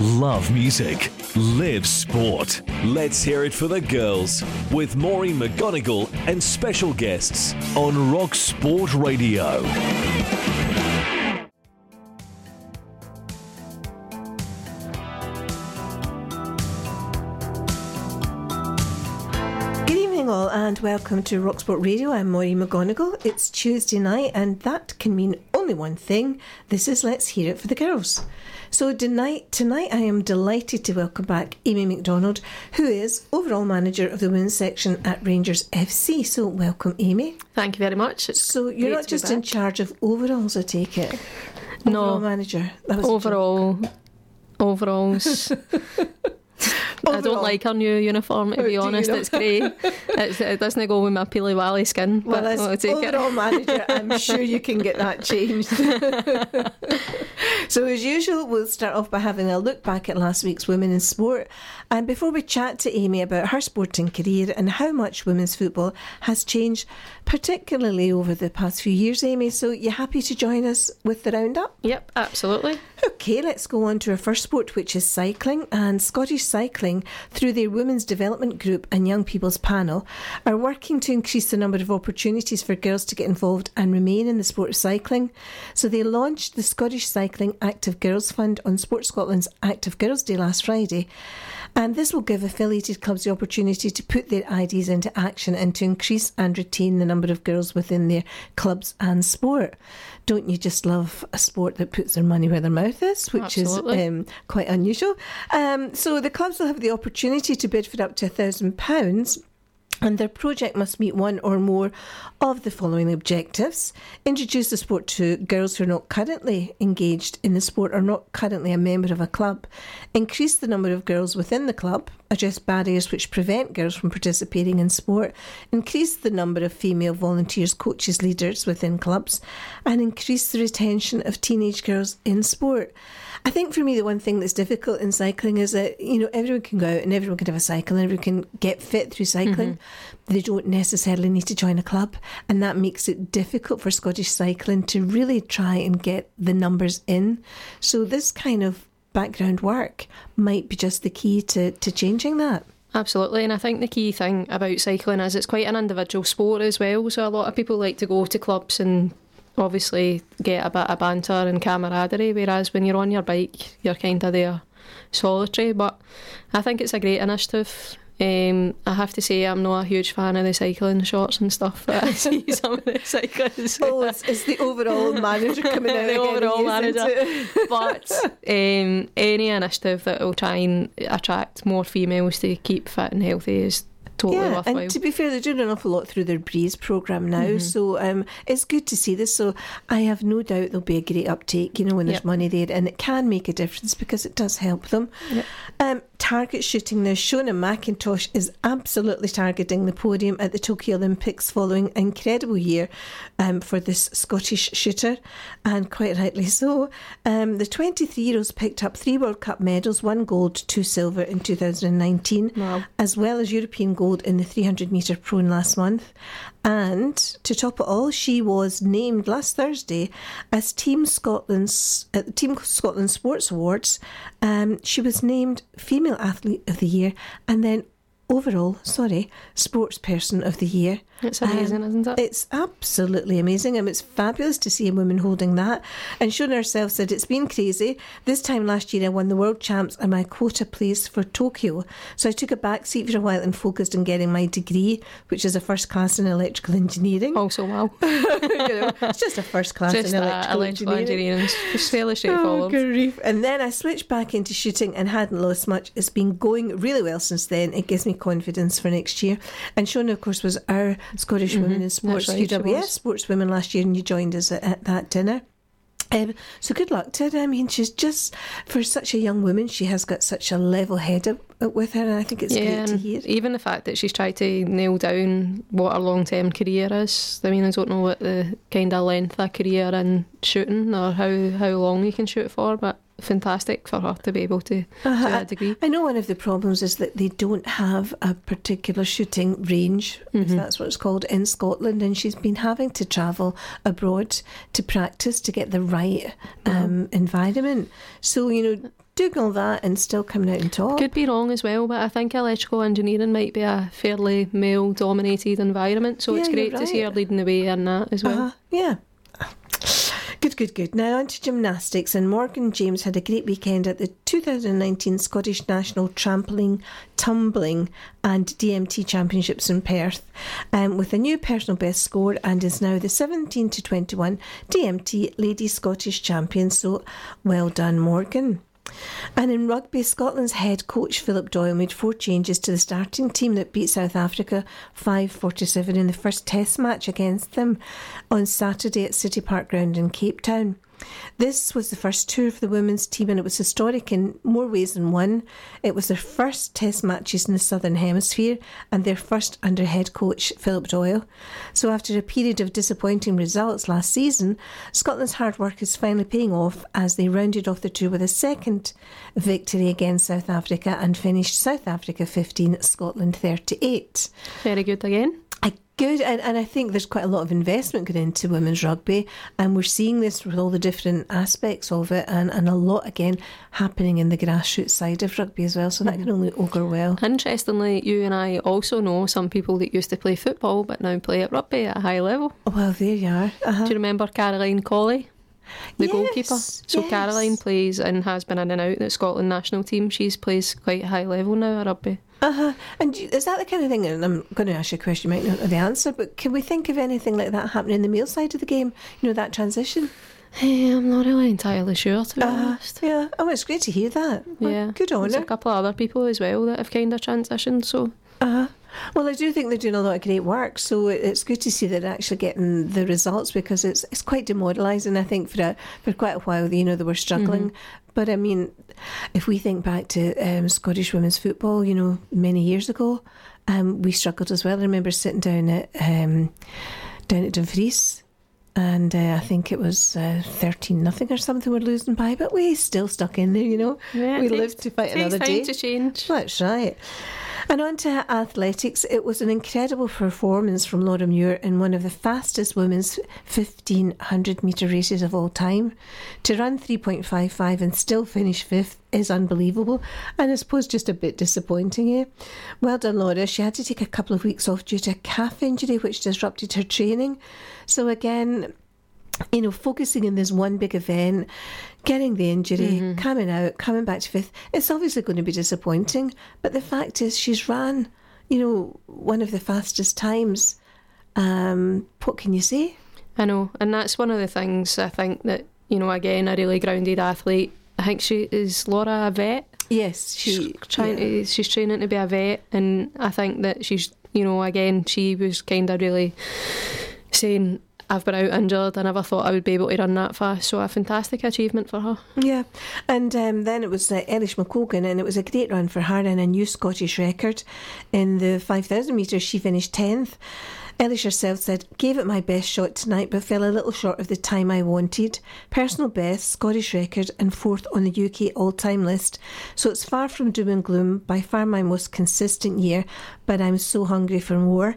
love music, live sport. Let's hear it for the girls with Maureen McGonigle and special guests on Rock Sport Radio. Good evening, all, and welcome to Rocksport Radio. I'm Maureen McGonigle. It's Tuesday night, and that can mean only one thing. This is Let's Hear It for the Girls. So tonight, tonight I am delighted to welcome back Amy McDonald, who is overall manager of the women's section at Rangers FC. So welcome, Amy. Thank you very much. It's So you're not just in charge of overalls, I take it. No. manager. That was overall overalls. I don't like her new uniform to Oh, be do you honest. It's grey. It's, uh, it doesn't go with my peely wally skin. Well, but as I'll take it. manager, I'm sure you can get that changed. so, as usual, we'll start off by having a look back at last week's Women in Sport. And before we chat to Amy about her sporting career and how much women's football has changed, particularly over the past few years, Amy, so you happy to join us with the roundup? Yep, absolutely. Okay, let's go on to our first sport, which is cycling. And Scottish Cycling, through their Women's Development Group and Young People's Panel, are working to increase the number of opportunities for girls to get involved and remain in the sport of cycling. So they launched the Scottish Cycling Active Girls Fund on Sport Scotland's Active Girls Day last Friday. And this will give affiliated clubs the opportunity to put their ideas into action and to increase and retain the number of girls within their clubs and sport. Don't you just love a sport that puts their money where their mouth is, which Absolutely. is um, quite unusual? Um, so the clubs will have the opportunity to bid for up to a thousand pounds. And their project must meet one or more of the following objectives. Introduce the sport to girls who are not currently engaged in the sport or not currently a member of a club, increase the number of girls within the club, address barriers which prevent girls from participating in sport, increase the number of female volunteers, coaches, leaders within clubs, and increase the retention of teenage girls in sport. I think for me, the one thing that's difficult in cycling is that, you know, everyone can go out and everyone can have a cycle and everyone can get fit through cycling. Mm-hmm. They don't necessarily need to join a club. And that makes it difficult for Scottish cycling to really try and get the numbers in. So this kind of background work might be just the key to, to changing that. Absolutely, and I think the key thing about cycling is it's quite an individual sport as well. So a lot of people like to go to clubs and obviously get a bit of banter and camaraderie, whereas when you're on your bike, you're kind of there solitary. But I think it's a great initiative. Um, I have to say, I'm not a huge fan of the cycling shorts and stuff that I see some of the cyclists. Oh, it's, it's the overall manager coming out the overall manager. but um, any initiative that will try and attract more females to keep fit and healthy is totally yeah, and to be fair, they're doing an awful lot through their Breeze programme now, Mm-hmm. so um, it's good to see this. So I have no doubt there'll be a great uptake, you know, when there's Yep. money there, and it can make a difference because it does help them. Um, target shooting now. Seonaid McIntosh is absolutely targeting the podium at the Tokyo Olympics following an incredible year um, for this Scottish shooter, and quite rightly so. Um, the 23 year olds picked up three World Cup medals, one gold, two silver in 2019 Wow. as well as European gold in the 300 metre prone last month. And to top it all, she was named last Thursday as Team Scotland's the Team Scotland Sports Awards. Um, she was named Female Athlete of the Year and then overall, sorry, Sports Person of the Year. It's amazing, um, isn't it? It's absolutely amazing. and it's fabulous to see a woman holding that. And Seonaid herself said, It's been crazy. This time last year, I won the world champs and my quota place for Tokyo. So I took a back seat for a while and focused on getting my degree, which is a first class in electrical engineering. Oh, also, wow. you know, it's just a first class Just in electrical, electrical engineering. engineering. It's fairly Oh, straightforward. grief. And then I switched back into shooting and hadn't lost much. It's been going really well since then. It gives me confidence for next year. And Seonaid, of course, was our Scottish Women in Sports Mm-hmm. right, UWS. Sportswomen last year, and you joined us at, at that dinner. Um, so good luck to her. I mean, she's just for such a young woman, she has got such a level head up, up with her, and I think it's yeah, great to hear. even the fact that she's tried to nail down what her long term career is. I mean, I don't know what the kind of length of career in shooting or how, how long you can shoot for, but fantastic for her to be able to Uh-huh. to a degree. I know one of the problems is that they don't have a particular shooting range, if Mhm. that's what it's called, in Scotland, and she's been having to travel abroad to practice to get the right um, environment. So, you know, doing all that and still coming out on top. Could be wrong as well, but I think electrical engineering might be a fairly male dominated environment, so it's Yeah, you're great to see her leading the way in that as well. Uh-huh, yeah. Good, good, good. Now on to gymnastics, and Morgan James had a great weekend at the 2019 Scottish National Trampoline, Tumbling, and DMT Championships in Perth, um, with a new personal best score, and is now the 17 to 21 DMT Lady Scottish Champion. So, well done, Morgan. And in rugby, Scotland's head coach Philip Doyle made four changes to the starting team that beat South Africa 5 47 in the first test match against them on Saturday at City Park Ground in Cape Town. This was the first tour for the women's team and it was historic in more ways than one. It was their first test matches in the Southern Hemisphere and their first under head coach Philip Doyle. So, after a period of disappointing results last season, Scotland's hard work is finally paying off as they rounded off the tour with a second victory against South Africa and finished South Africa 15, Scotland 38. Very good again. Good, and, and I think there's quite a lot of investment going into women's rugby, and we're seeing this with all the different aspects of it, and, and a lot again happening in the grassroots side of rugby as well. So that can only augur well. Interestingly, you and I also know some people that used to play football but now play at rugby at a high level. Well, there you are. Uh-huh. Do you remember Caroline Colley? The Yes, goalkeeper. So yes. Caroline plays and has been in and out the Scotland national team. She's plays quite high level now at rugby. Uh-huh. And is that the kind of thing? And I'm going to ask you a question, you might not know the answer, but can we think of anything like that happening in the male side of the game? You know that transition. Hey, I'm not really entirely sure to be Uh, honest. yeah. Oh, it's great to hear that. Well, Yeah, Good on There's a couple of other people as well that have kind of transitioned. So Uh-huh. Well, I do think they're doing a lot of great work, so it's good to see that they're actually getting the results because it's it's quite demoralising. I think for a, for quite a while, you know, they were struggling. But I mean, if we think back to um, Scottish women's football, you know, many years ago, um, we struggled as well. I remember sitting down at um, down at Dumfries. And uh, I think it was uh, thirteen nothing or something. We're losing by, but we still stuck in there. You know, yeah, we takes- lived to fight another time day. to change. That's right. And on to athletics. It was an incredible performance from Laura Muir in one of the fastest women's 1500 metre races of all time. To run 3.55 and still finish fifth is unbelievable and I suppose just a bit disappointing, eh? Well done, Laura. She had to take a couple of weeks off due to a calf injury which disrupted her training. So, again, you know, focusing in this one big event, getting the injury, coming out, coming back to fifth, it's obviously going to be disappointing. But the fact is, she's ran, you know, one of the fastest times. Um, what can you say? I know, and that's one of the things I think that you know. Again, a really grounded athlete. I think she is Laura a vet. Yes, She's she trying yeah. to. She's training to be a vet, and I think that she's. You know, again, she was kind of really saying. I've been out injured. I never thought I would be able to run that fast. So a fantastic achievement for her. Yeah, and um, then it was uh, Eilish McColgan, and it was a great run for her and a new Scottish record. In the 5,000 metres, she finished 10th. Eilish herself said, Gave it my best shot tonight, but fell a little short of the time I wanted. Personal best, Scottish record, and fourth on the UK all time list. So it's far from doom and gloom, by far my most consistent year, but I'm so hungry for more.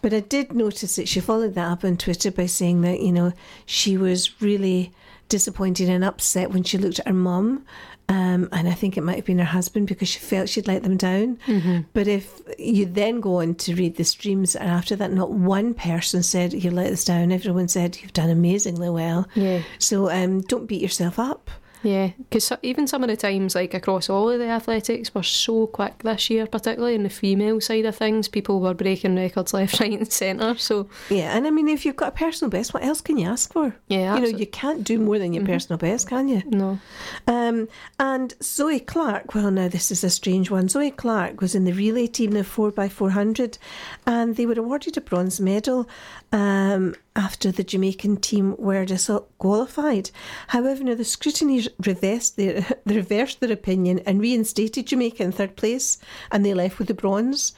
But I did notice that she followed that up on Twitter by saying that, you know, she was really disappointed and upset when she looked at her mum. Um, and I think it might have been her husband because she felt she'd let them down. But if you then go on to read the streams, and after that, not one person said you let us down. Everyone said you've done amazingly well. Yeah. So um, don't beat yourself up. Yeah, because even some of the times, like across all of the athletics, were so quick this year, particularly in the female side of things. People were breaking records left, right, and centre. So Yeah, and I mean, if you've got a personal best, what else can you ask for? yeah, You know, you can't do more than your personal best, can you? no, Um, and Zoey Clark, well, now this is a strange one. Zoey Clark was in the relay team, the 4x400, and they were awarded a bronze medal um, after the Jamaican team were disqualified. However, now the scrutiny reversed their, they reversed their opinion and reinstated Jamaica in third place, and they left with the bronze.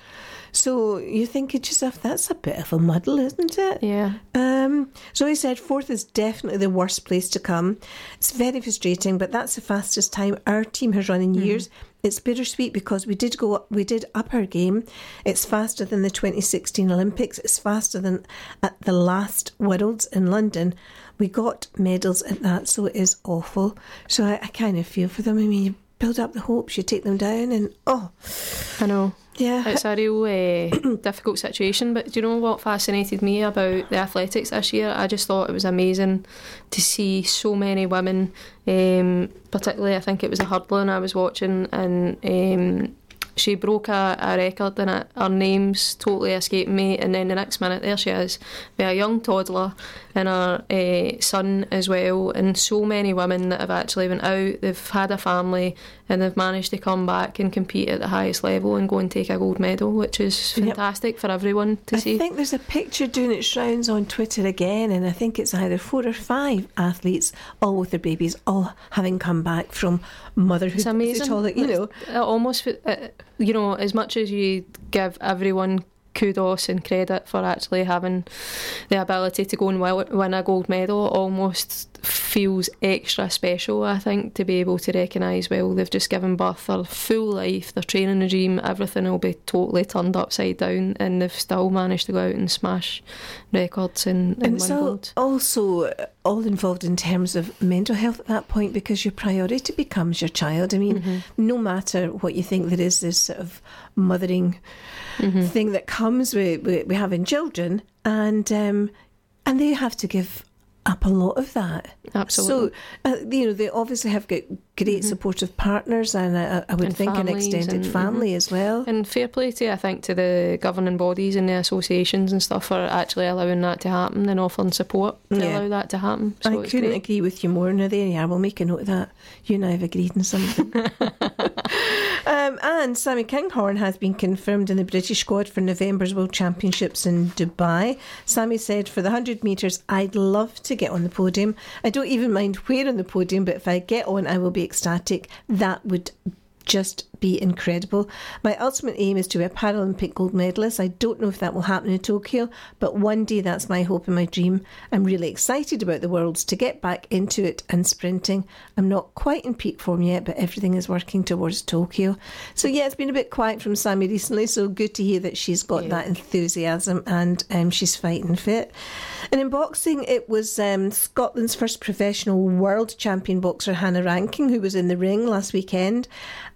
So you think to yourself, that's a bit of a muddle, isn't it? Yeah. Um, so he said fourth is definitely the worst place to come. It's very frustrating, but that's the fastest time our team has run in years. It's bittersweet because we did go, we did up our game. It's faster than the 2016 Olympics. It's faster than at the last Worlds in London. We got medals at that, so it is awful. So I, I kind of feel for them. I mean, you build up the hopes, you take them down, and oh, I know. Yeah, It's a real uh, difficult situation, but do you know what fascinated me about the athletics this year? I just thought it was amazing to see so many women, um, particularly I think it was a hurdling I was watching, and um, she broke a, a record and it, her name's totally escaped me. And then the next minute, there she is with a young toddler and her uh, son as well. And so many women that have actually went out, they've had a family, and they've managed to come back and compete at the highest level and go and take a gold medal, which is Yep. fantastic for everyone to I see. I think there's a picture doing its rounds on Twitter again, and I think it's either four or five athletes, all with their babies, all having come back from motherhood. It's amazing. that, you know, It almost, uh, you know, as much as you give everyone kudos and credit for actually having the ability to go and win a gold medal, almost feels extra special, I think, to be able to recognise, well, they've just given birth their full life, their training regime, everything will be totally turned upside down, and they've still managed to go out and smash records and, and, and all, also all involved in terms of mental health at that point because your priority becomes your child. I mean, Mm-hmm. no matter what you think there is this sort of mothering Mm-hmm. thing that comes with, with, with having children, and um, and they have to give up a lot of that. Absolutely. So, uh, you know, they obviously have got great supportive partners, and I, I would And think an extended and- family as well. And fair play to, I think, to the governing bodies and the associations and stuff for actually allowing that to happen and offering support to Yeah. allow that to happen. So I couldn't great. agree with you more. Now there you are. We'll make a note of that. You and I have agreed on something. um, and Sammi Kinghorn has been confirmed in the British squad for November's World Championships in Dubai. Sammi said, "For the hundred metres, I'd love to get on the podium. I don't even mind where on the podium, but if I get on, I will be ecstatic. That would." Just be incredible. My ultimate aim is to be a Paralympic gold medalist. I don't know if that will happen in Tokyo, but one day that's my hope and my dream. I'm really excited about the Worlds to get back into it and sprinting. I'm not quite in peak form yet, but everything is working towards Tokyo. So, yeah, it's been a bit quiet from Sammi recently, so good to hear that she's got that enthusiasm and um, she's fighting fit. And in boxing, it was um, Scotland's first professional world champion boxer, Hannah Rankin, who was in the ring last weekend.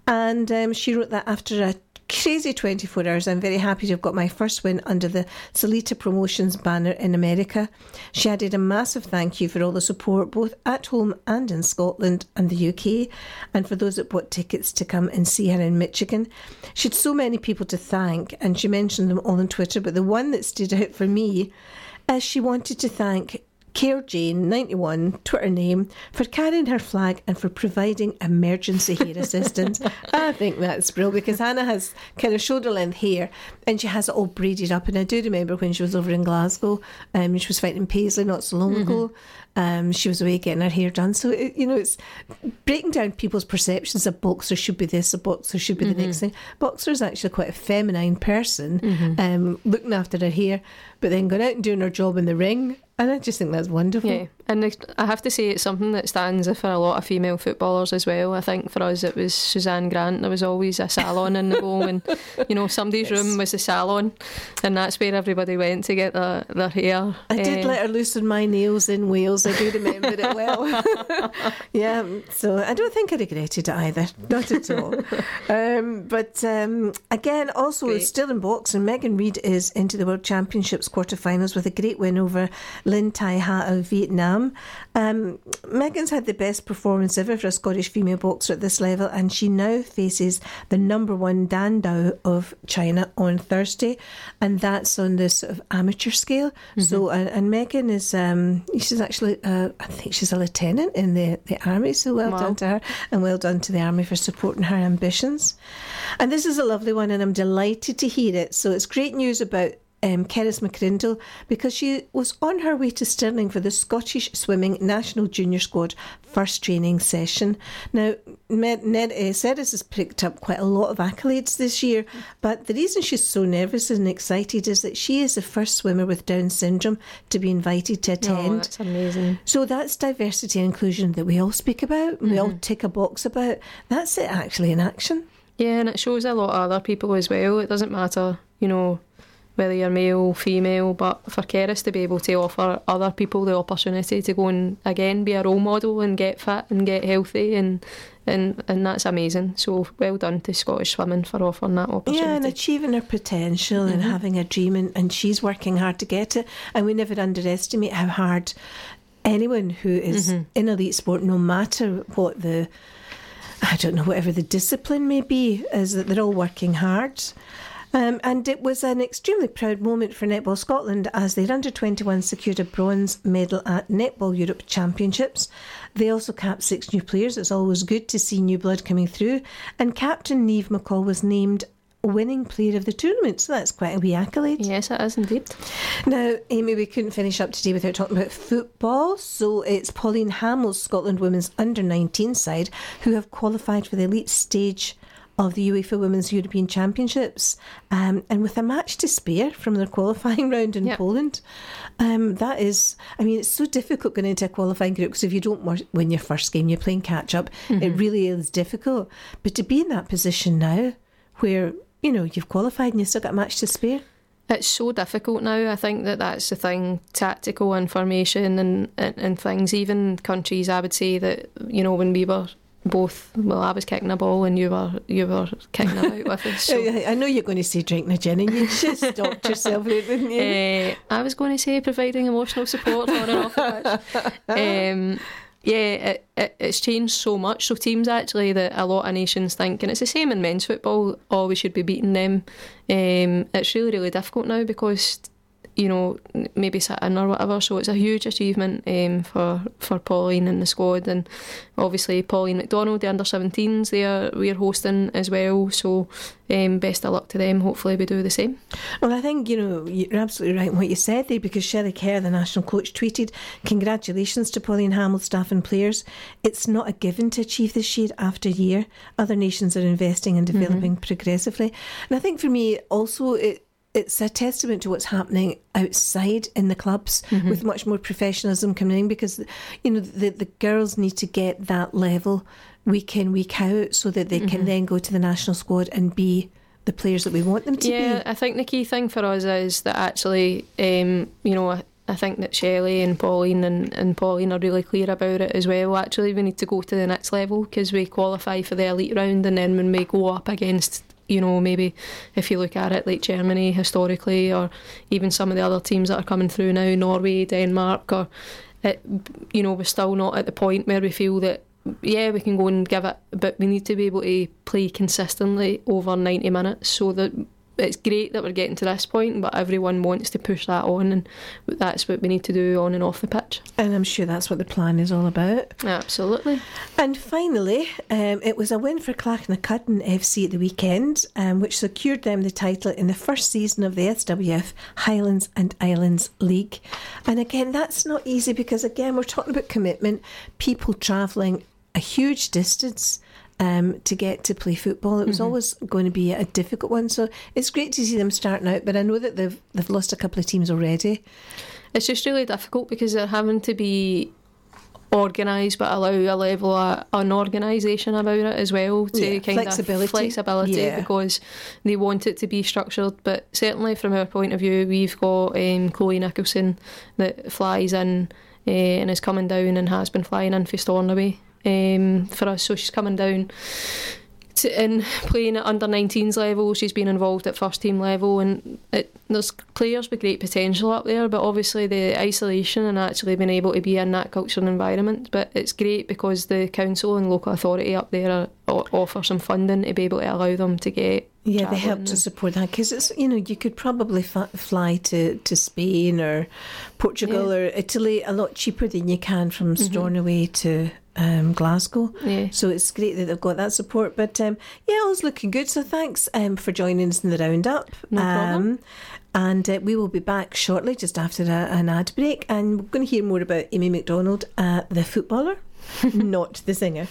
And um, she wrote that after a crazy 24 hours. I'm very happy to have got my first win under the Salita Promotions banner in America. She added a massive thank you for all the support, both at home and in Scotland and the UK, and for those that bought tickets to come and see her in Michigan. She had so many people to thank, and she mentioned them all on Twitter, but the one that stood out for me is she wanted to thank Care Jane, 91, Twitter name, for carrying her flag and for providing emergency hair assistance. I think that's brilliant because Hannah has kind of shoulder length hair and she has it all braided up. And I do remember when she was over in Glasgow, um, she was fighting Paisley not so long ago. Um, she was away getting her hair done. So, it, you know, it's breaking down people's perceptions a boxer should be this, a boxer should be the next thing. Boxer is actually quite a feminine person, um, looking after her hair, but then going out and doing her job in the ring. And I just think that's wonderful. Yeah, and I have to say it's something that stands for a lot of female footballers as well. I think for us it was Suzanne Grant. There was always a salon in the goal, and you know somebody's room was the salon, and that's where everybody went to get their, their hair. I did uh, let her loosen my nails in Wales. I do remember it well. yeah, so I don't think I regretted it either. Not at all. um, but um, again, also Great. still in boxing, Megan Reid is into the World Championships quarterfinals with a great win over Lin Tai Ha of Vietnam. Um, Megan's had the best performance ever for a Scottish female boxer at this level, and she now faces the number one Dan Dao of China on Thursday, and that's on the sort of amateur scale. So, and, and Megan is um, she's actually uh, I think she's a lieutenant in the the army. So well Wow. done to her, and well done to the army for supporting her ambitions. And this is a lovely one, and I'm delighted to hear it. So it's great news about um, Keris McCrindle because she was on her way to Stirling for the Scottish Swimming National Junior Squad first training session. Now, Ned, Ned uh, Ceres has picked up quite a lot of accolades this year, but the reason she's so nervous and excited is that she is the first swimmer with Down syndrome to be invited to attend. Oh, attend. that's amazing. So that's diversity and inclusion that we all speak about, we all tick a box about. That's it actually in action. Yeah, and it shows a lot of other people as well. It doesn't matter, you know, whether you're male, or female, but for Keris to be able to offer other people the opportunity to go and again be a role model and get fit and get healthy and and, and that's amazing. So well done to Scottish Swimming for offering that opportunity. Yeah, and achieving her potential and mm-hmm. having a dream, and, and she's working hard to get it. And we never underestimate how hard anyone who is mm-hmm. in elite sport, no matter what the, I don't know, whatever the discipline may be, is that they're all working hard. Um, and it was an extremely proud moment for Netball Scotland as their under 21 secured a bronze medal at Netball Europe Championships. They also capped six new players. It's always good to see new blood coming through. And Captain Neve McCall was named winning player of the tournament, so that's quite a wee accolade. Yes, it is indeed. Now, Amy, we couldn't finish up today without talking about football. So it's Pauline Hamill's Scotland women's under 19 side who have qualified for the elite stage of the UEFA Women's European Championships. Um, and with a match to spare from their qualifying round in Yep. Poland, um, that is, I mean, it's so difficult going into a qualifying group because if you don't win your first game, you're playing catch up. It really is difficult. But to be in that position now where, you know, you've qualified and you've still got a match to spare. It's so difficult now. I think that that's the thing. Tactical information and, and, and things. Even countries, I would say that you know when we were both. Well, I was kicking a ball and you were you were kicking it out with us. So, I I know you're going to say drinking a gin and you just stopped yourself there, didn't you? uh, I was going to say providing emotional support on and off the pitch. Um, yeah, it, it, it's changed so much. So teams actually that a lot of nations think, and it's the same in men's football. Oh, we should be beating them. Um, it's really really difficult now because you know maybe sit in or whatever. So it's a huge achievement um, for for Pauline and the squad, and obviously Pauline McDonald, the under 17s. They are we're hosting as well. So um, best of luck to them. Hopefully we do the same. Well, I think, you know, you're absolutely right in what you said there because Shelley Kerr, the national coach, tweeted, Congratulations to Pauline Hamill, staff and players. It's not a given to achieve this year after year. Other nations are investing and developing progressively. And I think for me, also, it it's a testament to what's happening outside in the clubs with much more professionalism coming in because you know the the girls need to get that level week in week out so that they can then go to the national squad and be the players that we want them to yeah, be. Yeah, I think the key thing for us is that actually, um, you know, I, I think that Shelley and Pauline and, and Pauline are really clear about it as well. Actually, we need to go to the next level because we qualify for the elite round, and then when we go up against, you know, maybe if you look at it like Germany historically, or even some of the other teams that are coming through now, Norway, Denmark, or it, you know, we're still not at the point where we feel that yeah, we can go and give it, but we need to be able to play consistently over 90 minutes so that it's great that we're getting to this point, but everyone wants to push that on, and that's what we need to do on and off the pitch. And I'm sure that's what the plan is all about. Absolutely. And finally, um, it was a win for Clachnacudden FC at the weekend, um, which secured them the title in the first season of the SWF Highlands and Islands League. And again, that's not easy because, again, we're talking about commitment, people travelling a huge distance. Um, to get to play football, it was always going to be a difficult one. So it's great to see them starting out, but I know that they've they've lost a couple of teams already. It's just really difficult because they're having to be organised but allow a level of unorganisation about it as well to Yeah, kind flexibility. of flexibility Yeah. because they want it to be structured but certainly from our point of view we've got um, Chloe Nicholson that flies in uh, and is coming down and has been flying in for Stornoway um, for us so she's coming down to, in playing at under 19s level she's been involved at first team level and it, there's players with great potential up there but obviously the isolation and actually being able to be in that cultural environment but it's great because the council and local authority up there are, offer some funding to be able to allow them to get Yeah, they help to support that because it's you know you could probably f- fly to, to Spain or Portugal or Italy a lot cheaper than you can from Mm-hmm. Stornoway to um, Glasgow. Yeah. So it's great that they've got that support. But um, yeah, all's looking good. So thanks um, for joining us in the roundup. No problem. Um, and uh, we will be back shortly, just after a, an ad break. And we're going to hear more about Amy McDonald, uh, the footballer, not the singer.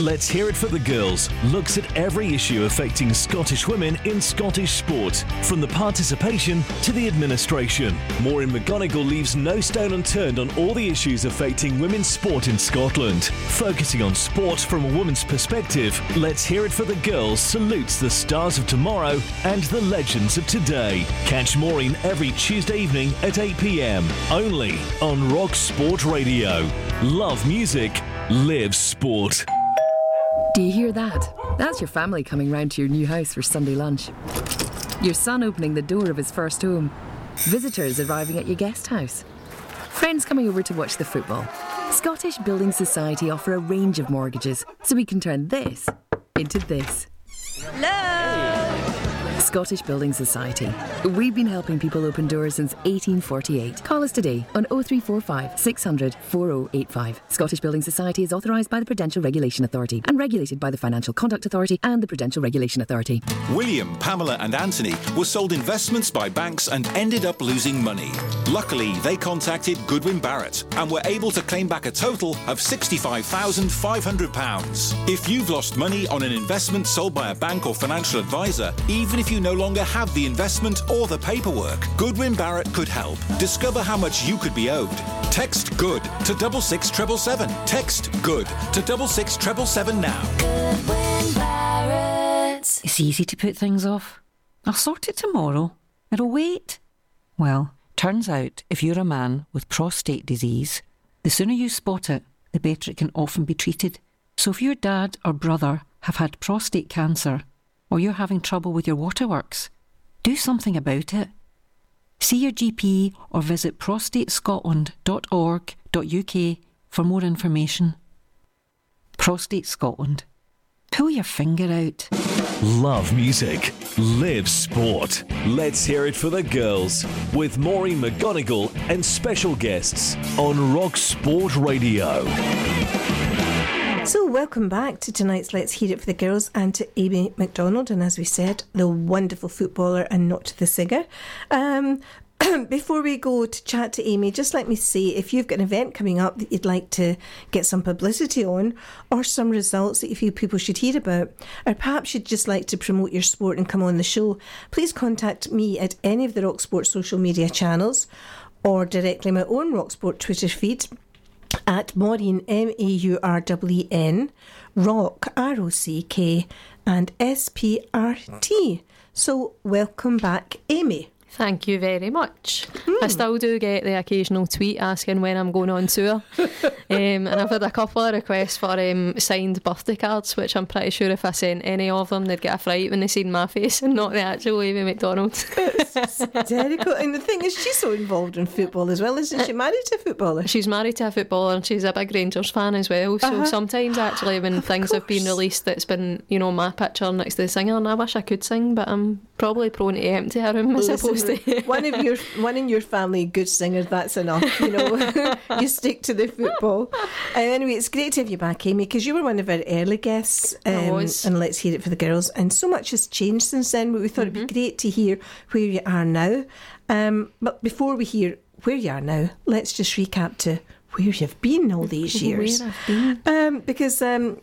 Let's Hear It for the Girls looks at every issue affecting Scottish women in Scottish sport, from the participation to the administration. Maureen McGonigle leaves no stone unturned on all the issues affecting women's sport in Scotland. Focusing on sport from a woman's perspective, Let's Hear It for the Girls salutes the stars of tomorrow and the legends of today. Catch Maureen every Tuesday evening at 8 pm, only on Rock Sport Radio. Love music, live sport. Do you hear that? That's your family coming round to your new house for Sunday lunch. Your son opening the door of his first home. Visitors arriving at your guest house. Friends coming over to watch the football. Scottish Building Society offer a range of mortgages, so we can turn this into this. Scottish Building Society. We've been helping people open doors since 1848. Call us today on 0345 600 4085. Scottish Building Society is authorised by the Prudential Regulation Authority and regulated by the Financial Conduct Authority and the Prudential Regulation Authority. William, Pamela, and Anthony were sold investments by banks and ended up losing money. Luckily, they contacted Goodwin Barrett and were able to claim back a total of £65,500. If you've lost money on an investment sold by a bank or financial advisor, even if you no longer have the investment or the paperwork, Goodwin Barrett could help. Discover how much you could be owed. Text GOOD to double six treble seven. Text GOOD to double six treble seven now. It's easy to put things off. I'll sort it tomorrow. It'll wait. Well, turns out if you're a man with prostate disease, the sooner you spot it, the better it can often be treated. So if your dad or brother have had prostate cancer, or you're having trouble with your waterworks, do something about it. See your GP or visit prostatescotland.org.uk for more information. Prostate Scotland. Pull your finger out. Love music, live sport. Let's hear it for the girls with Maureen McGonigle and special guests on Rock Sport Radio. So, welcome back to tonight's Let's Hear It for the Girls and to Amy McDonald, and as we said, the wonderful footballer and not the singer. Um, before we go to chat to Amy, just let me say if you've got an event coming up that you'd like to get some publicity on, or some results that you feel people should hear about, or perhaps you'd just like to promote your sport and come on the show, please contact me at any of the Rock Sport social media channels or directly my own Rock Sport Twitter feed at Maureen, M A U R E N, Rock, R O C K, and S P R T. So, welcome back, Amy. Thank you very much. Hmm. I still do get the occasional tweet asking when I'm going on tour. um, and I've had a couple of requests for um, signed birthday cards, which I'm pretty sure if I sent any of them, they'd get a fright when they seen my face and not the actual Amy McDonald. it's Hysterical. and the thing is, she's so involved in football as well, isn't she? Married to a footballer. she's married to a footballer and she's a big Rangers fan as well. So Uh-huh. sometimes, actually, when things have been released, it's been, you know, my picture next to the singer, and I wish I could sing, but I'm probably prone to empty her room as Listen, one of your one in your family good singers. That's enough. You know, you stick to the football. Uh, anyway, it's great to have you back, Amy, because you were one of our early guests. Um, was. And let's hear it for the girls. And so much has changed since then. But we thought Mm-hmm. it'd be great to hear where you are now. Um, but before we hear where you are now, let's just recap to where you've been all these years. Um, because um,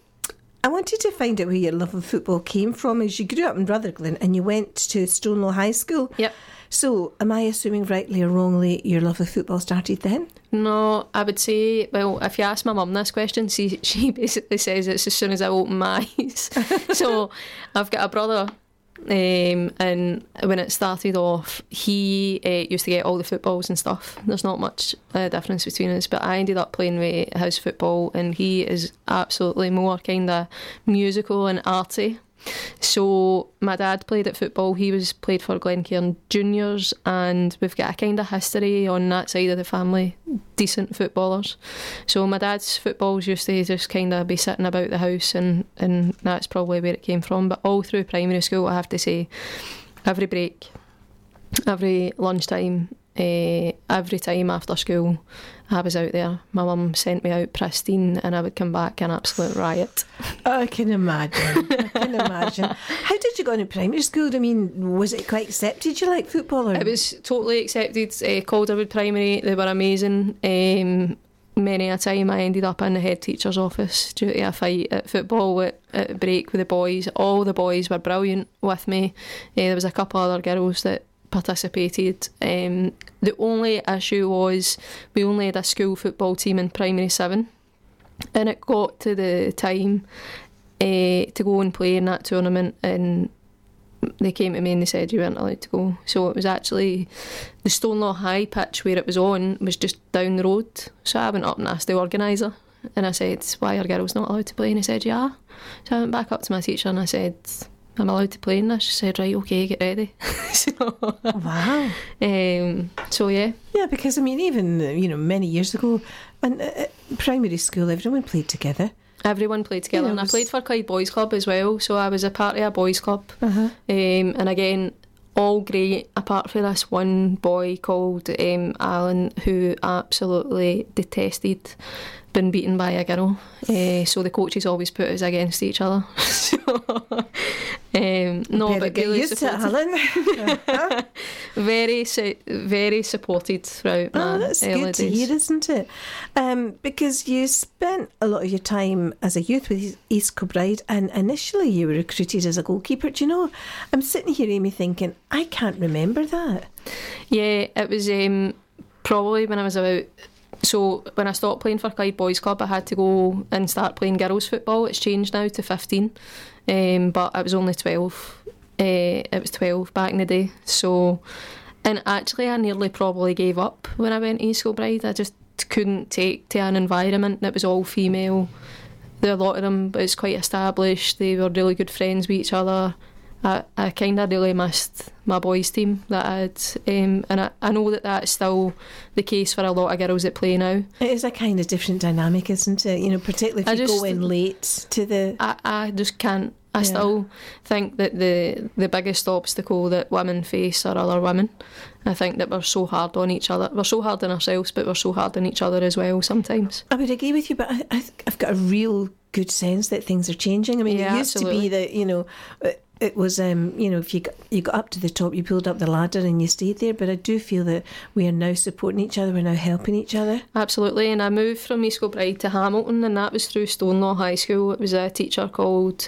I wanted to find out where your love of football came from. As you grew up in Rutherglen and you went to Stonelaw High School. Yep. So, am I assuming rightly or wrongly your love of football started then? No, I would say, well, if you ask my mum this question, she, she basically says it's as soon as I open my eyes. so I've got a brother, um, and when it started off, he uh, used to get all the footballs and stuff. There's not much uh, difference between us, but I ended up playing with his football, and he is absolutely more kind of musical and arty. So my dad played at football. He was played for Glencairn Juniors, and we've got a kind of history on that side of the family. Decent footballers. So my dad's footballs used to just kind of be sitting about the house, and and that's probably where it came from. But all through primary school, I have to say, every break, every lunchtime, uh, every time after school, I was out there. My mum sent me out pristine, and I would come back an absolute riot. I can imagine. I can imagine. How did you go into primary school? I mean, was it quite accepted you like football? Or? It was totally accepted. Uh, Calderwood Primary, they were amazing. Um, many a time I ended up in the head teacher's office due to a fight at football at, at break with the boys. All the boys were brilliant with me. Uh, there was a couple other girls that participated. Um, the only issue was we only had a school football team in primary seven, and it got to the time uh, to go and play in that tournament, and they came to me and they said you weren't allowed to go. So it was actually the Stonelaw High pitch where it was on was just down the road. So I went up and asked the organiser. And I said, Why are girls not allowed to play? And he said, Yeah. So I went back up to my teacher and I said, I'm allowed to play in this. She said, Right, okay, get ready. so, wow. Um, so yeah. Yeah, because I mean, even you know, many years ago, in uh, primary school, everyone played together. Everyone played together, Yeah, and I played for Clyde Boys Club as well. So I was a part of a boys club, Uh-huh. um, and again, all great. Apart from this one boy called um, Alan, who absolutely detested being beaten by a girl. Uh, so the coaches always put us against each other. so, um, no, but get really used to it, supported- Helen. very, su- very supported throughout Oh, that's early good to hear, isn't it? Um, because you spent a lot of your time as a youth with East Kilbride, and initially you were recruited as a goalkeeper. Do you know? I'm sitting here, Amy, thinking I can't remember that. Yeah, it was um, probably when I was about. So when I stopped playing for Clyde Boys Club, I had to go and start playing girls football. It's changed now to fifteen, um, but I was only twelve. Uh, it was twelve back in the day. So, and actually, I nearly probably gave up when I went to East Kilbride. I just couldn't take to an environment that was all female. There a lot of them, but it's quite established. They were really good friends with each other. I, I kind of really missed my boys' team that I had, um, and I, I know that that's still the case for a lot of girls that play now. It is a kind of different dynamic, isn't it? You know, particularly if I you just- go in late to the. I, I just can't. I Yeah. still think that the the biggest obstacle that women face are other women. I think that we're so hard on each other. We're so hard on ourselves, but we're so hard on each other as well sometimes. I would agree with you, but I, I, I've got a real good sense that things are changing. I mean, Yeah, it used to be that you know, it, was um, you know, if you got, you got up to the top, you pulled up the ladder and you stayed there. But I do feel that we are now supporting each other. We're now helping each other. Absolutely, and I moved from East Kilbride to Hamilton, and that was through Stonelaw High School. It was a teacher called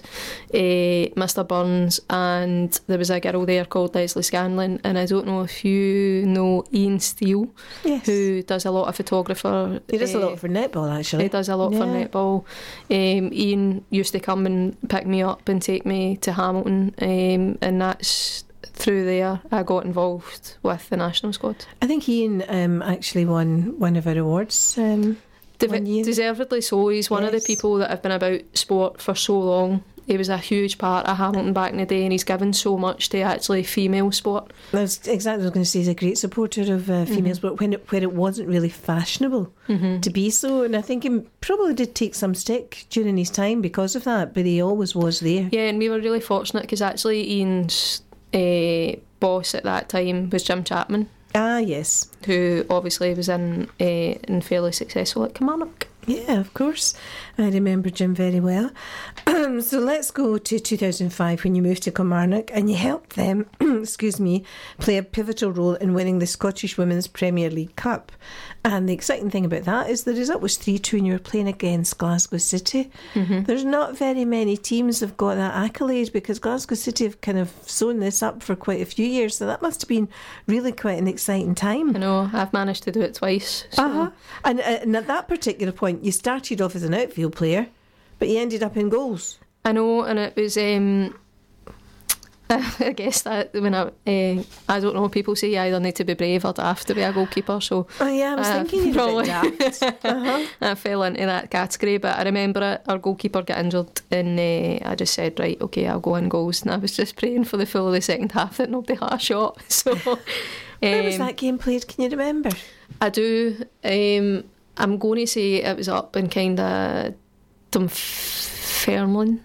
uh, Mr. Burns, and there was a girl there called Leslie Scanlon. And I don't know if you know Ian Steele, Yes, who does a lot of photographer. he does a eh, lot for netball actually. He does a lot for netball. Um, Ian used to come and pick me up and take me to Hamilton, um, and that's through there I got involved with the national squad. I think Ian um, actually won one of our awards. Um, deservedly so. He's one of the people that have been about sport for so long. He was a huge part of Hamilton back in the day, and he's given so much to actually female sport. that's exactly what I was going to say. He's a great supporter of uh, females, but when it, where it wasn't really fashionable to be so, and I think he probably did take some stick during his time because of that, but he always was there. Yeah, and we were really fortunate because actually Ian's uh, boss at that time was Jim Chapman, Ah, yes. who obviously was in uh, and fairly successful at Kilmarnock. Yeah, of course. I remember Jim very well. so let's go to 2005 when you moved to Kilmarnock and you helped them, excuse me, play a pivotal role in winning the Scottish Women's Premier League Cup. And the exciting thing about that is the result was 3 2 and you were playing against Glasgow City. There's not very many teams have got that accolade because Glasgow City have kind of sewn this up for quite a few years. So that must have been really quite an exciting time. I know I've managed to do it twice. So. Uh-huh. And, uh, and at that particular point, you started off as an outfield player, but he ended up in goals. I know, and it was. Um, I guess that when I, uh, I don't know, people say you either need to be brave or daft to be a goalkeeper. So Oh yeah, I was Uh, thinking you a. Uh-huh. I fell into that category. But I remember it, our goalkeeper got injured, and uh, I just said, right, okay, I'll go in goals. And I was just praying for the full of the second half that nobody had a shot. So Where was um, that game played? Can you remember? I do. Um, I'm going to say it was up in kind of Dunfermline.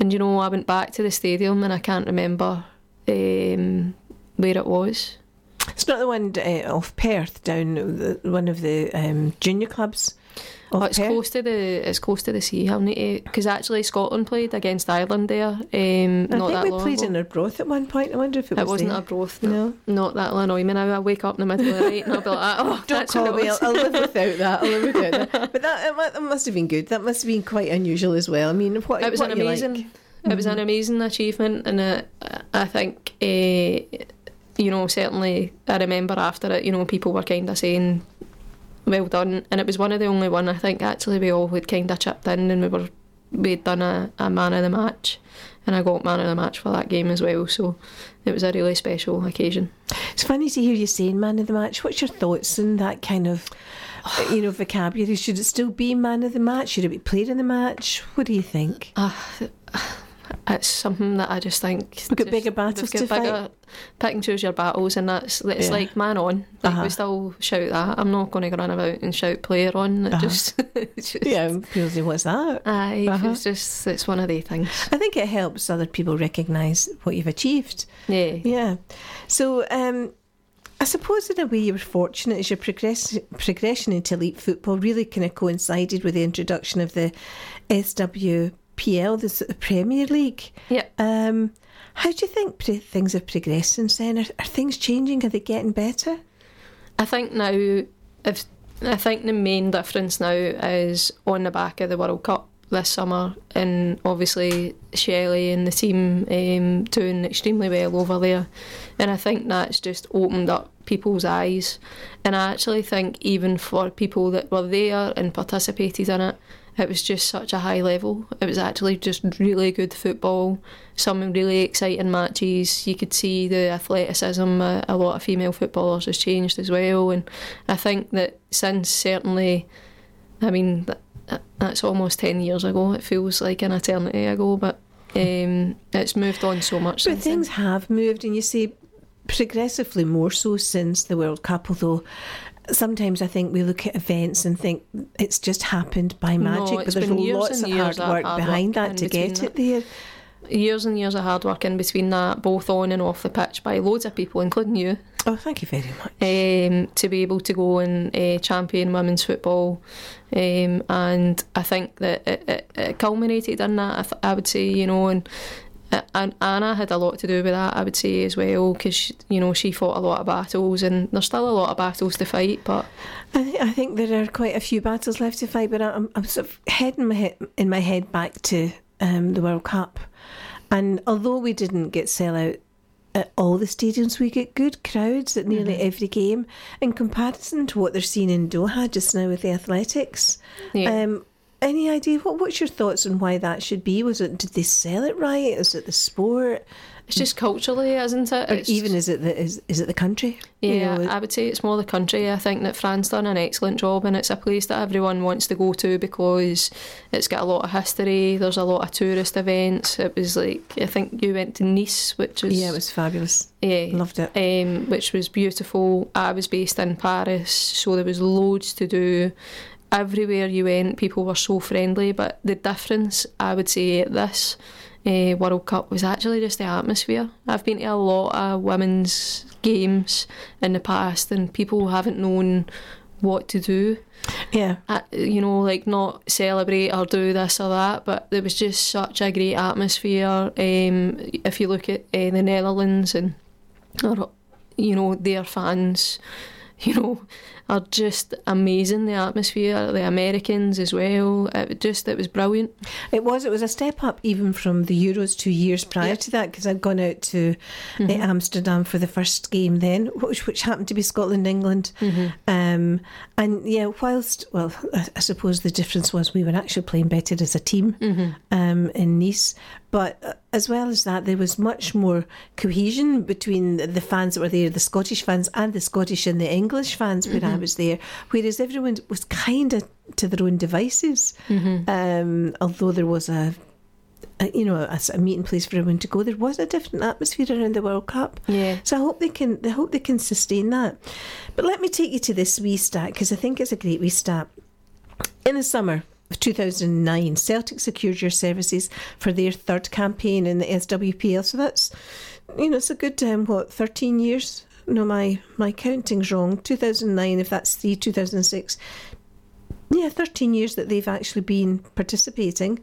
And you know, I went back to the stadium and I can't remember um, where it was. It's not the one uh, off Perth, down the, one of the um, junior clubs. Oh, it's Perth. close to the it's close to the sea. Need to because actually Scotland played against Ireland there. Um, I not think that we long played ago. in Arbroath at one point. I wonder if it, it was wasn't there. Arbroath. No. No, not that'll annoy me. I wake up in the middle of the night and I'll be like, oh, Don't that's call me. I'll. I'll live without that. I'll live without that. But that, it mu- that must have been good. That must have been quite unusual as well. I mean, what it was what an amazing like? it was an amazing achievement and uh, I think uh, you know certainly I remember after it you know people were kind of saying well done and it was one of the only one I think actually we all had kind of chipped in and we were we'd done a, a man of the match and I got man of the match for that game as well so it was a really special occasion It's funny to hear you saying man of the match. What's your thoughts on that kind of, you know, vocabulary? Should it still be man of the match? Should it be player in the match? What do you think? uh, it's something that I just think We've got bigger battles got to bigger- pick and choose your battles and that's it's Yeah. like man on like Uh-huh. we still shout that I'm not going to run about and shout player on it Uh-huh. just, just Yeah, say, what's that? Aye, Uh-huh. it's just it's one of the things. I think it helps other people recognise what you've achieved. Yeah. Yeah. So, um, I suppose in a way you were fortunate as your progress- progression into elite football really kind of coincided with the introduction of the SWPL, the Premier League. Yeah. Um, how do you think pre- things have progressed since then? Are, are things changing? Are they getting better? I think now if I think the main difference now is on the back of the World Cup this summer and obviously Shelley and the team um, doing extremely well over there and I think that's just opened up people's eyes and I actually think even for people that were there and participated in it it was just such a high level it was actually just really good football some really exciting matches you could see the athleticism a, a lot of female footballers has changed as well and I think that since certainly I mean that, that's almost 10 years ago it feels like an eternity ago but um, it's moved on so much But since then. things have moved, and you see progressively more so since the World Cup, although. Sometimes I think we look at events and think it's just happened by No, magic, but it's there's been lots of hard work hard behind work that to get that. it there. years and years of hard work in between that both on and off the pitch by loads of people including you Oh, thank you very much. um, to be able to go and uh, champion women's football. Um, and I think that it, it, it culminated in that, I, th- I would say, you know, and, and Anna had a lot to do with that, I would say, as well, because, you know, she fought a lot of battles and there's still a lot of battles to fight, but I, th- I think there are quite a few battles left to fight, but I'm, I'm sort of heading my head, in my head back to um, the World Cup. And although we didn't get sell out at all the stadiums, we get good crowds at nearly every game in comparison to what they're seeing in Doha just now with the athletics. yeah. Um, any idea what what's your thoughts on why that should be? Was it did they sell it right? Is it the sport? it's just culturally, isn't it? It's- even is it the is, is it the country? You Yeah, know, I would say it's more the country. I think that France done an excellent job, and it's a place that everyone wants to go to because it's got a lot of history. There's a lot of tourist events. It was like I think you went to Nice, which was yeah, it was fabulous. yeah, Loved it. um, which was beautiful. I was based in Paris, so there was loads to do. Everywhere you went, people were so friendly. But the difference, I would say, at this uh, World Cup was actually just the atmosphere. I've been to a lot of women's games in the past, and people haven't known what to do. Yeah. Uh, you know, like not celebrate or do this or that, but there was just such a great atmosphere. Um, if you look at uh, the Netherlands and, or, you know, their fans, you know, are just amazing. The atmosphere, the Americans as well. It just, it was brilliant. It was. It was a step up even from the Euros two years prior Yeah. to that because I'd gone out to uh, Amsterdam for the first game then, which which happened to be Scotland England. Um, and yeah, whilst well, I, I suppose the difference was we were actually playing better as a team um, in Nice. But uh, as well as that, there was much more cohesion between the- fans that were there, the Scottish fans and the Scottish and the English fans when I was there. Whereas everyone was kind of to their own devices. Um, although there was a, a you know a, a meeting place for everyone to go, there was a different atmosphere around the World Cup. Yeah. So I hope they can. I hope they can sustain that. But let me take you to this wee stat because I think it's a great wee stat. In the summer 2009, Celtic secured your services for their third campaign in the SWPL. So that's, you know, it's a good um, what 13 years no, my my counting's wrong. 2009, if that's three, 2006. Yeah, 13 years that they've actually been participating.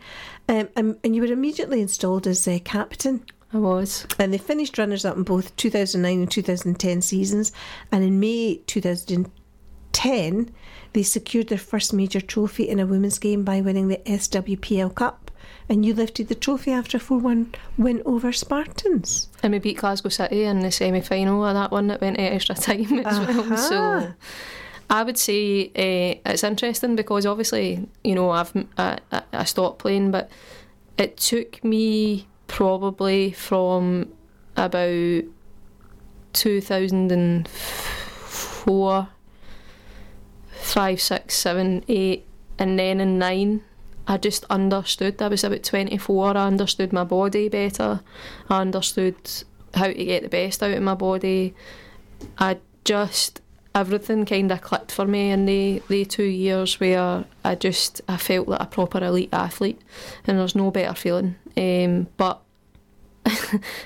Um, and, and you were immediately installed as uh, captain. I was. And they finished runners up in both 2009 and 2010 seasons. And in May 2010, they secured their first major trophy in a women's game by winning the SWPL Cup. And you lifted the trophy after a 4 1 win over Spartans. And we beat Glasgow City in the semi final of that one that went at extra time as well. So I would say uh, it's interesting because obviously, you know, I've I, I- I stopped playing, but it took me probably from about 2004, five, six, seven, eight, and then in nine. I just understood. I was about 24. I understood my body better. I understood how to get the best out of my body. I just everything kind of clicked for me in the, the two years where I just I felt like a proper elite athlete, and there's no better feeling. Um, but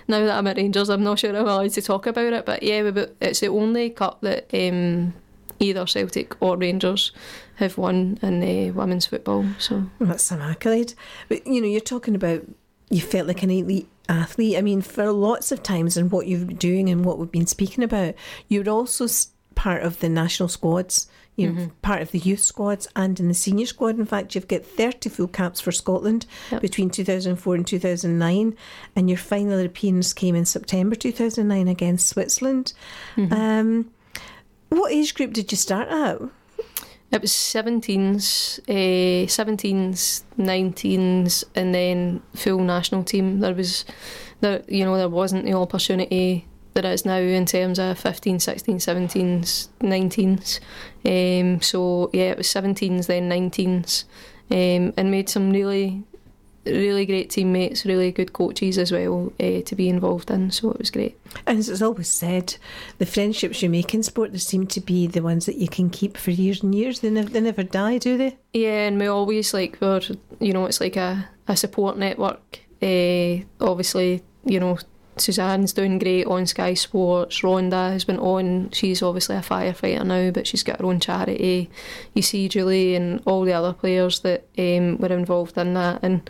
now that I'm at Rangers, I'm not sure I'm allowed to talk about it. But yeah, it's the only cup that um, either Celtic or Rangers have won in uh, women's football. So That's some accolade. But you know, you're talking about you felt like an elite athlete. I mean, for lots of times and what you've been doing and what we've been speaking about, you're also part of the national squads. You're part of the youth squads and in the senior squad. In fact, you've got 30 full caps for Scotland Yep. between 2004 and 2009. And your final appearance came in September 2009 against Switzerland. Um, what age group did you start at? It was 17s, uh, 17s, 19s, and then full national team. There was, there you know, there wasn't the opportunity there is now in terms of 15, 16, 17s, 19s. Um, so yeah, it was 17s, then 19s, um, and made some really, really great teammates, really good coaches as well uh, to be involved in. So it was great. And as it's always said, the friendships you make in sport, they seem to be the ones that you can keep for years and years. They never, they never die, do they? Yeah, and we always like we're you know it's like a, a support network. Uh, obviously, you know Suzanne's doing great on Sky Sports. Rhonda has been on. She's obviously a firefighter now, but she's got her own charity. You see Julie and all the other players that um, were involved in that, and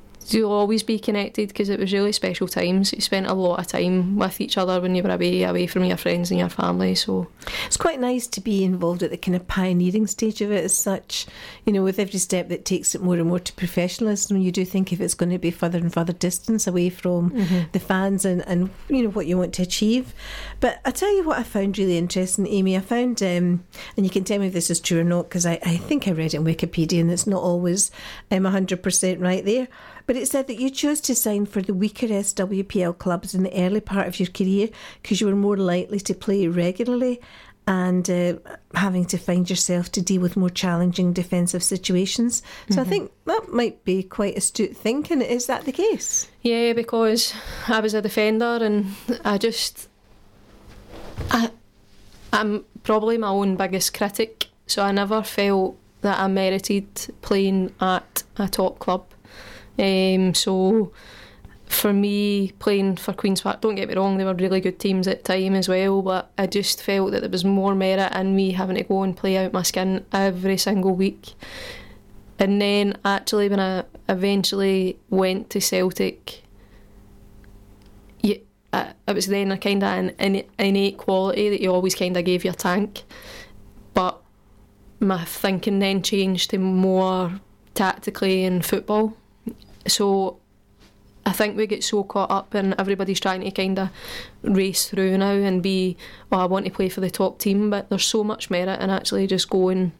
you'll always be connected because it was really special times. You spent a lot of time with each other when you were away, away from your friends and your family. So It's quite nice to be involved at the kind of pioneering stage of it as such. You know, with every step that takes it more and more to professionalism, you do think if it's going to be further and further distance away from the fans and, and, you know, what you want to achieve. But I tell you what I found really interesting, Amy. I found, um, and you can tell me if this is true or not, because I, I think I read it in Wikipedia and it's not always um, 100% right there. But it said that you chose to sign for the weaker SWPL clubs in the early part of your career because you were more likely to play regularly and uh, having to find yourself to deal with more challenging defensive situations. So I think that might be quite astute thinking. Is that the case? Yeah, because I was a defender and I just I I'm probably my own biggest critic, so I never felt that I merited playing at a top club. Um, so for me, playing for Queen's Park, don't get me wrong, they were really good teams at the time as well, but I just felt that there was more merit in me having to go and play out my skin every single week. And then actually, when I eventually went to Celtic, it was then a kind of an innate quality that you always kind of gave your tank. But my thinking then changed to more tactically in football. So I think we get so caught up and everybody's trying to kind of race through now and be, oh, I want to play for the top team, but there's so much merit in actually just going,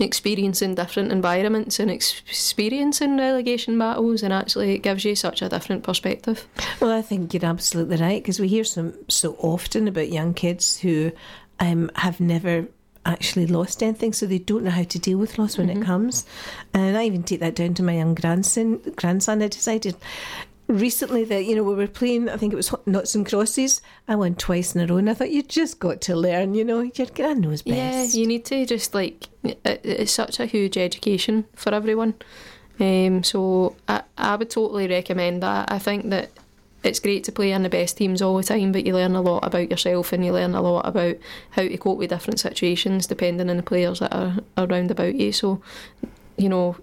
experiencing different environments and experiencing relegation battles, and actually it gives you such a different perspective. Well, I think you're absolutely right because we hear some so often about young kids who um, have never actually lost anything, so they don't know how to deal with loss when it comes. And I even take that down to my young grandson. Grandson, I decided recently that you know we were playing. I think it was Noughts and Crosses. I won twice in a row, and I thought you just got to learn. You know, your grand knows best. Yeah, you need to just like it, it's such a huge education for everyone. Um, so I, I would totally recommend that. I think that it's great to play in the best teams all the time, but you learn a lot about yourself and you learn a lot about how to cope with different situations depending on the players that are around about you. So, you know,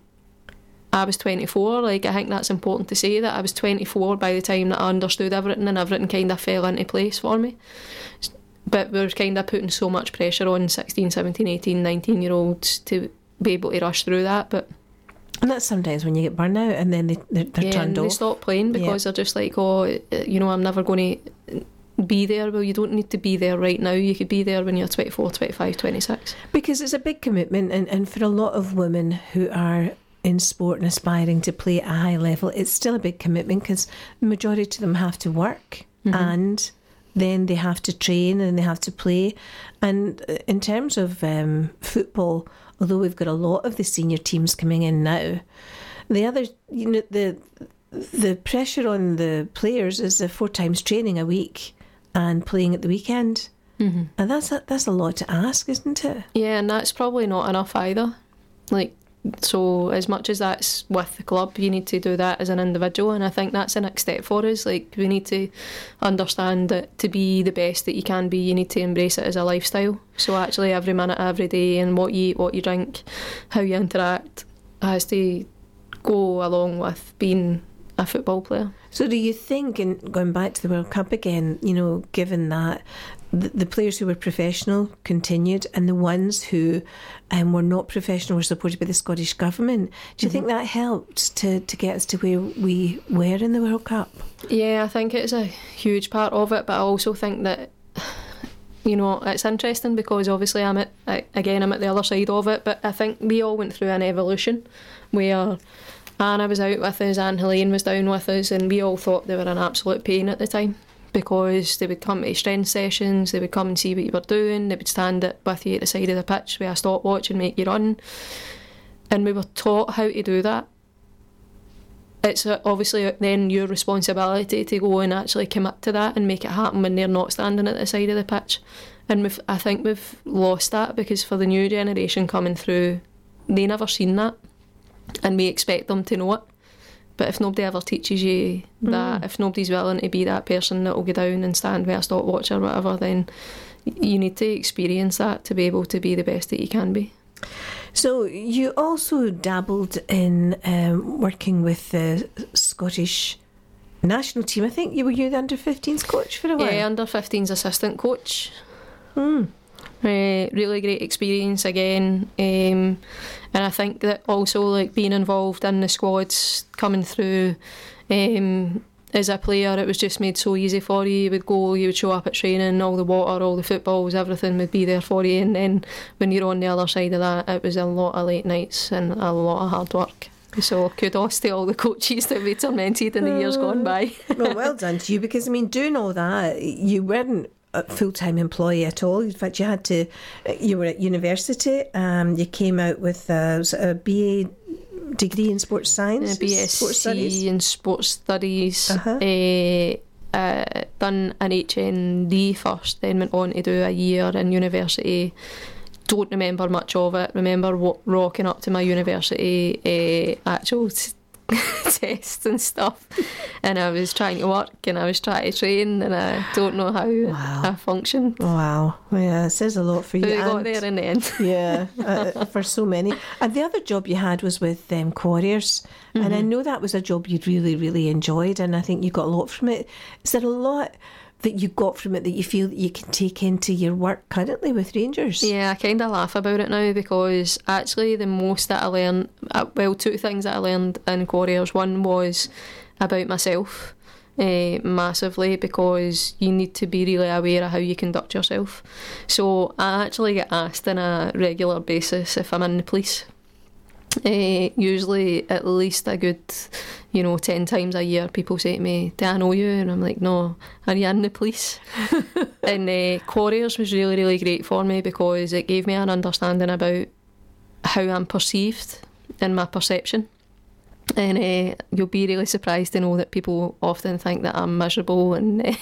I was 24. Like I think that's important to say that I was 24 by the time that I understood everything and everything kind of fell into place for me. But we're kind of putting so much pressure on 16, 17, 18, 19 year olds to be able to rush through that. But And that's sometimes when you get burnout and then they, they're, they're yeah, turned and they off. stop playing because they're just like, oh, you know, I'm never going to be there. Well, you don't need to be there right now. You could be there when you're 24, 25, 26. Because it's a big commitment, and, and for a lot of women who are in sport and aspiring to play at a high level, it's still a big commitment because the majority of them have to work and then they have to train and they have to play. And uh, in terms of um, football, although we've got a lot of the senior teams coming in now, the other, you know, the the pressure on the players is a four times training a week and playing at the weekend. Mm-hmm. And that's a, that's a lot to ask, isn't it? Yeah, and that's probably not enough either. Like, so as much as that's with the club, you need to do that as an individual, and I think that's the next step for us. Like, we need to understand that to be the best that you can be, you need to embrace it as a lifestyle. So actually, every minute, every day, and what you eat, what you drink, how you interact, has to go along with being a football player. So, do you think, and going back to the World Cup again, you know, given that the, the players who were professional continued and the ones who um, were not professional were supported by the Scottish Government, do you think that helped to, to get us to where we were in the World Cup? Yeah, I think it's a huge part of it, but I also think that you know it's interesting because obviously I'm at I- again I'm at the other side of it, but I think we all went through an evolution where Anna was out with us and Helene was down with us, and we all thought they were an absolute pain at the time because they would come to strength sessions, they would come and see what you were doing, they would stand it with you at the side of the pitch with a stopwatch and make you run, and we were taught how to do that it's obviously then your responsibility to go and actually commit to that and make it happen when they're not standing at the side of the pitch. And I think we've lost that because for the new generation coming through, they never seen that, and we expect them to know it. But if nobody ever teaches you that, if nobody's willing to be that person that will go down and stand with a stopwatch or whatever, then you need to experience that to be able to be the best that you can be. So, you also dabbled in um, working with the Scottish national team. I think you were you the under 15s coach for a while. Yeah, under 15s assistant coach. Uh, really great experience again. Um, and I think that also like being involved in the squads coming through um, as a player, it was just made so easy for you. You would go, you would show up at training, all the water, all the footballs, everything would be there for you. And then when you're on the other side of that, it was a lot of late nights and a lot of hard work. So kudos to all the coaches that we tormented in the years gone by. well, well done to you because I mean, doing all that, you weren't a full time employee at all. In fact, you had to, you were at university, um, you came out with a, a BA degree in sports science, Uh, BSc sports studies. in sports studies. Uh-huh. eh, uh, done an HND first, then went on to do a year in university. Don't remember much of it. Remember what, rocking up to my university uh, actual tests and stuff, and I was trying to work and I was trying to train, and I don't know how I functioned. Wow, yeah, it says a lot for you. But we got there in the end. yeah, uh, for so many. And the other job you had was with um, Quarriers, and Mm-hmm. I know that was a job you'd really, really enjoyed, and I think you got a lot from it. Is there a lot that you got from it that you feel that you can take into your work currently with Rangers? Yeah, I kind of laugh about it now because actually the most that I learned, uh, well, two things that I learned in Quarriers. One was about myself. Uh, massively because you need to be really aware of how you conduct yourself. So I actually get asked on a regular basis if I'm in the police. Uh, usually, at least a good, you know, 10 times a year, people say to me, Do I know you? And I'm like, No, are you in the police? and uh, Quarriers was really, really great for me because it gave me an understanding about how I'm perceived and my perception. And uh, you'll be really surprised to know that people often think that I'm miserable and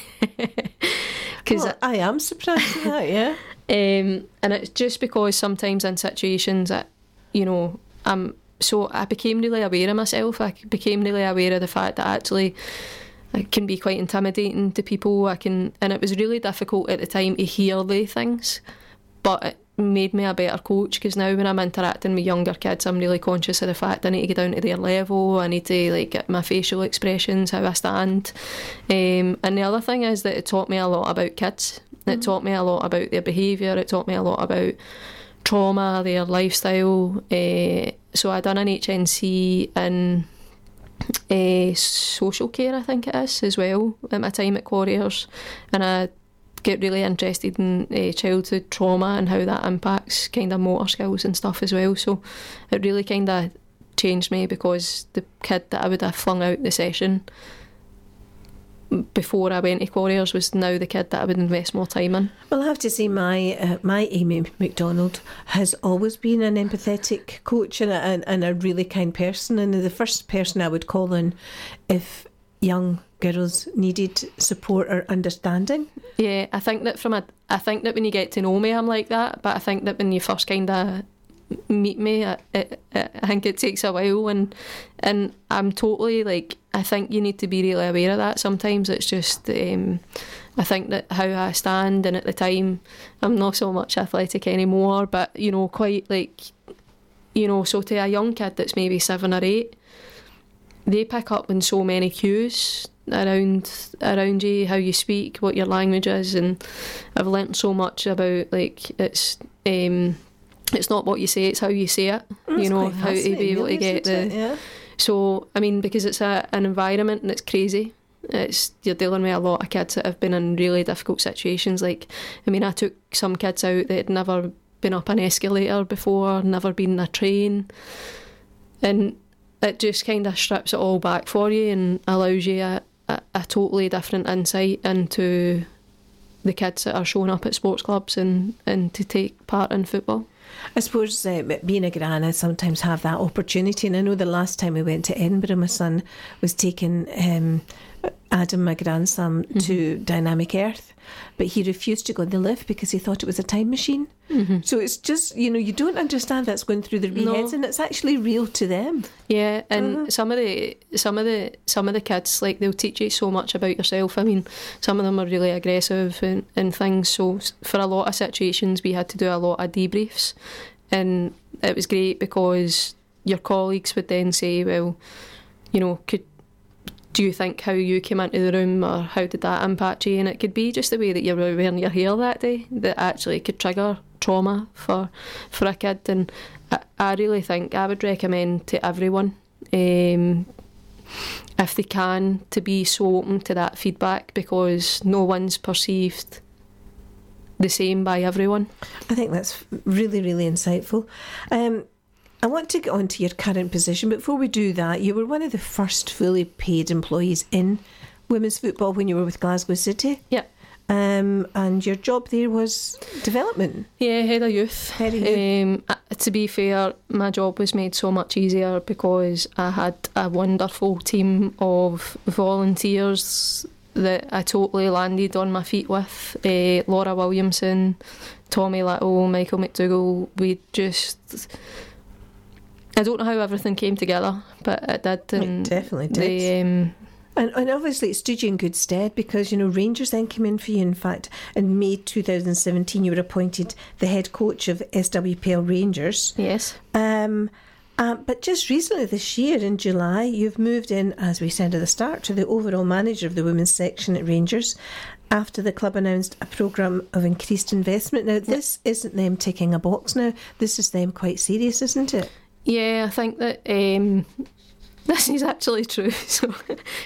because Well, I am surprised at that, yeah. um, and it's just because sometimes in situations that, you know, I'm so I became really aware of myself. I became really aware of the fact that actually it can be quite intimidating to people. I can, and it was really difficult at the time to hear the things, but it made me a better coach because now when I'm interacting with younger kids, I'm really conscious of the fact I need to get down to their level. I need to like get my facial expressions, how I stand. Um, and the other thing is that it taught me a lot about kids. It taught me a lot about their behaviour. It taught me a lot about trauma, their lifestyle. Uh, so I done an HNC in uh, social care, I think it is, as well, at my time at Quarriers. And I get really interested in uh, childhood trauma and how that impacts kind of motor skills and stuff as well. So it really kind of changed me because the kid that I would have flung out the session before I went to Quarriers was now the kid that I would invest more time in. Well, I have to say, my uh, my Amy McDonald has always been an empathetic coach and a, and, and a really kind person, and the first person I would call on if young girls needed support or understanding. Yeah, I think that from a, I think that when you get to know me, I'm like that. But I think that when you first kind of meet me, I, I, I think it takes a while, and and I'm totally like I think you need to be really aware of that. Sometimes it's just um, I think that how I stand, and at the time I'm not so much athletic anymore, but you know, quite like you know, so to a young kid that's maybe seven or eight, they pick up on so many cues around around you, how you speak, what your language is, and I've learnt so much about like it's um, it's not what you say, it's how you say it. Mm, you know how to be able to get the. it? yeah. So I mean, because it's a, an environment and it's crazy. It's you're dealing with a lot of kids that have been in really difficult situations. Like, I mean, I took some kids out that had never been up an escalator before, never been in a train, and it just kind of strips it all back for you and allows you a, a, a totally different insight into the kids that are showing up at sports clubs and, and to take part in football. I suppose uh, being a gran, I sometimes have that opportunity. And I know the last time we went to Edinburgh, my son was taking um, Adam, my grandson, to Dynamic Earth, but he refused to go in the lift because he thought it was a time machine. Mm-hmm. So it's just, you know, you don't understand that's going through their wee No. heads, and it's actually real to them. Yeah, and uh-huh. some of the some of the some of the kids like they'll teach you so much about yourself. I mean, some of them are really aggressive and, and things. So for a lot of situations, we had to do a lot of debriefs, and it was great because your colleagues would then say, "Well, you know, could." Do you think how you came into the room or how did that impact you? And it could be just the way that you were wearing your hair that day that actually could trigger trauma for for a kid. And I, I really think I would recommend to everyone um, if they can to be so open to that feedback because no one's perceived the same by everyone. I think that's really, really insightful. Um, I want to get on to your current position. but Before we do that, you were one of the first fully paid employees in women's football when you were with Glasgow City. Yeah. Um, and your job there was development. Yeah, head of youth. Head of youth. Um, uh, to be fair, my job was made so much easier because I had a wonderful team of volunteers that I totally landed on my feet with. Uh, Laura Williamson, Tommy Little, Michael McDougall. We just. I don't know how everything came together, but it did. It definitely did. They, um, And, and obviously, it stood you in good stead because, you know, Rangers then came in for you. In fact, in May 2017, you were appointed the head coach of SWPL Rangers. yes. Um, uh, but just recently this year, in July, you've moved in, as we said at the start, to the overall manager of the women's section at Rangers after the club announced a programme of increased investment. Now, this isn't them ticking a box now, this is them quite serious, isn't it? Yeah, I think that um, this is actually true. So,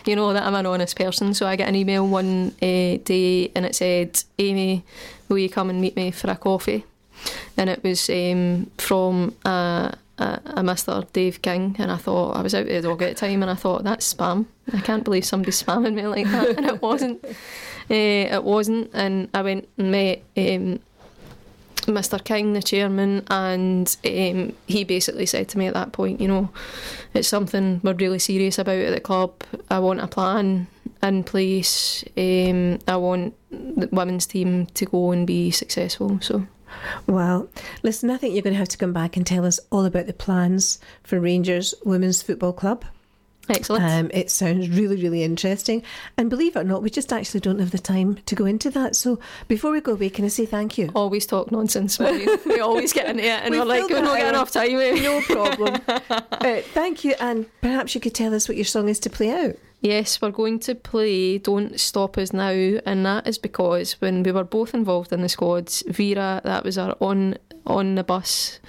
you know that I'm an honest person. So I get an email one uh, day and it said, "Amy, will you come and meet me for a coffee?" And it was um, from a, a, Mr. Dave King, and I thought I was out with the dog at the time, and I thought that's spam. I can't believe somebody's spamming me like that, and it wasn't. Uh, it wasn't, and I went and met. Um, Mr. King, the chairman, and um, he basically said to me at that point, you know, it's something we're really serious about at the club. I want a plan in place. Um, I want the women's team to go and be successful. So, Well, listen, I think you're going to have to come back and tell us all about the plans for Rangers Women's Football Club. Excellent. Um, it sounds really, really interesting. And believe it or not, we just actually don't have the time to go into that. So before we go away, can I say thank you? always talk nonsense. We, we always get into it, and We are like, we that don't getting enough time. eh?" No problem. uh, thank you. And perhaps you could tell us what your song is to play out. Yes, we're going to play Don't Stop Us Now, and that is because when we were both involved in the squads, Vera, that was our on on the bus.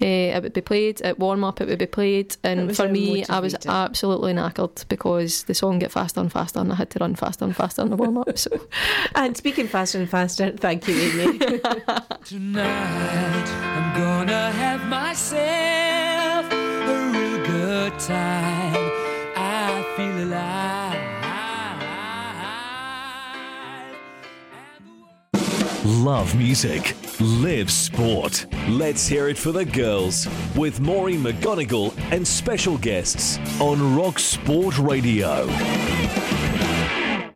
Uh, it would be played at warm up. It would be played, and for very me, I was absolutely knackered because the song get faster and faster, and I had to run faster and faster in the warm up. So And speaking faster and faster, thank you, Amy. Tonight I'm gonna have myself a real good time. Love music. Live sport. Let's hear it for the girls with Maureen McGonigle and special guests on Rock Sport Radio.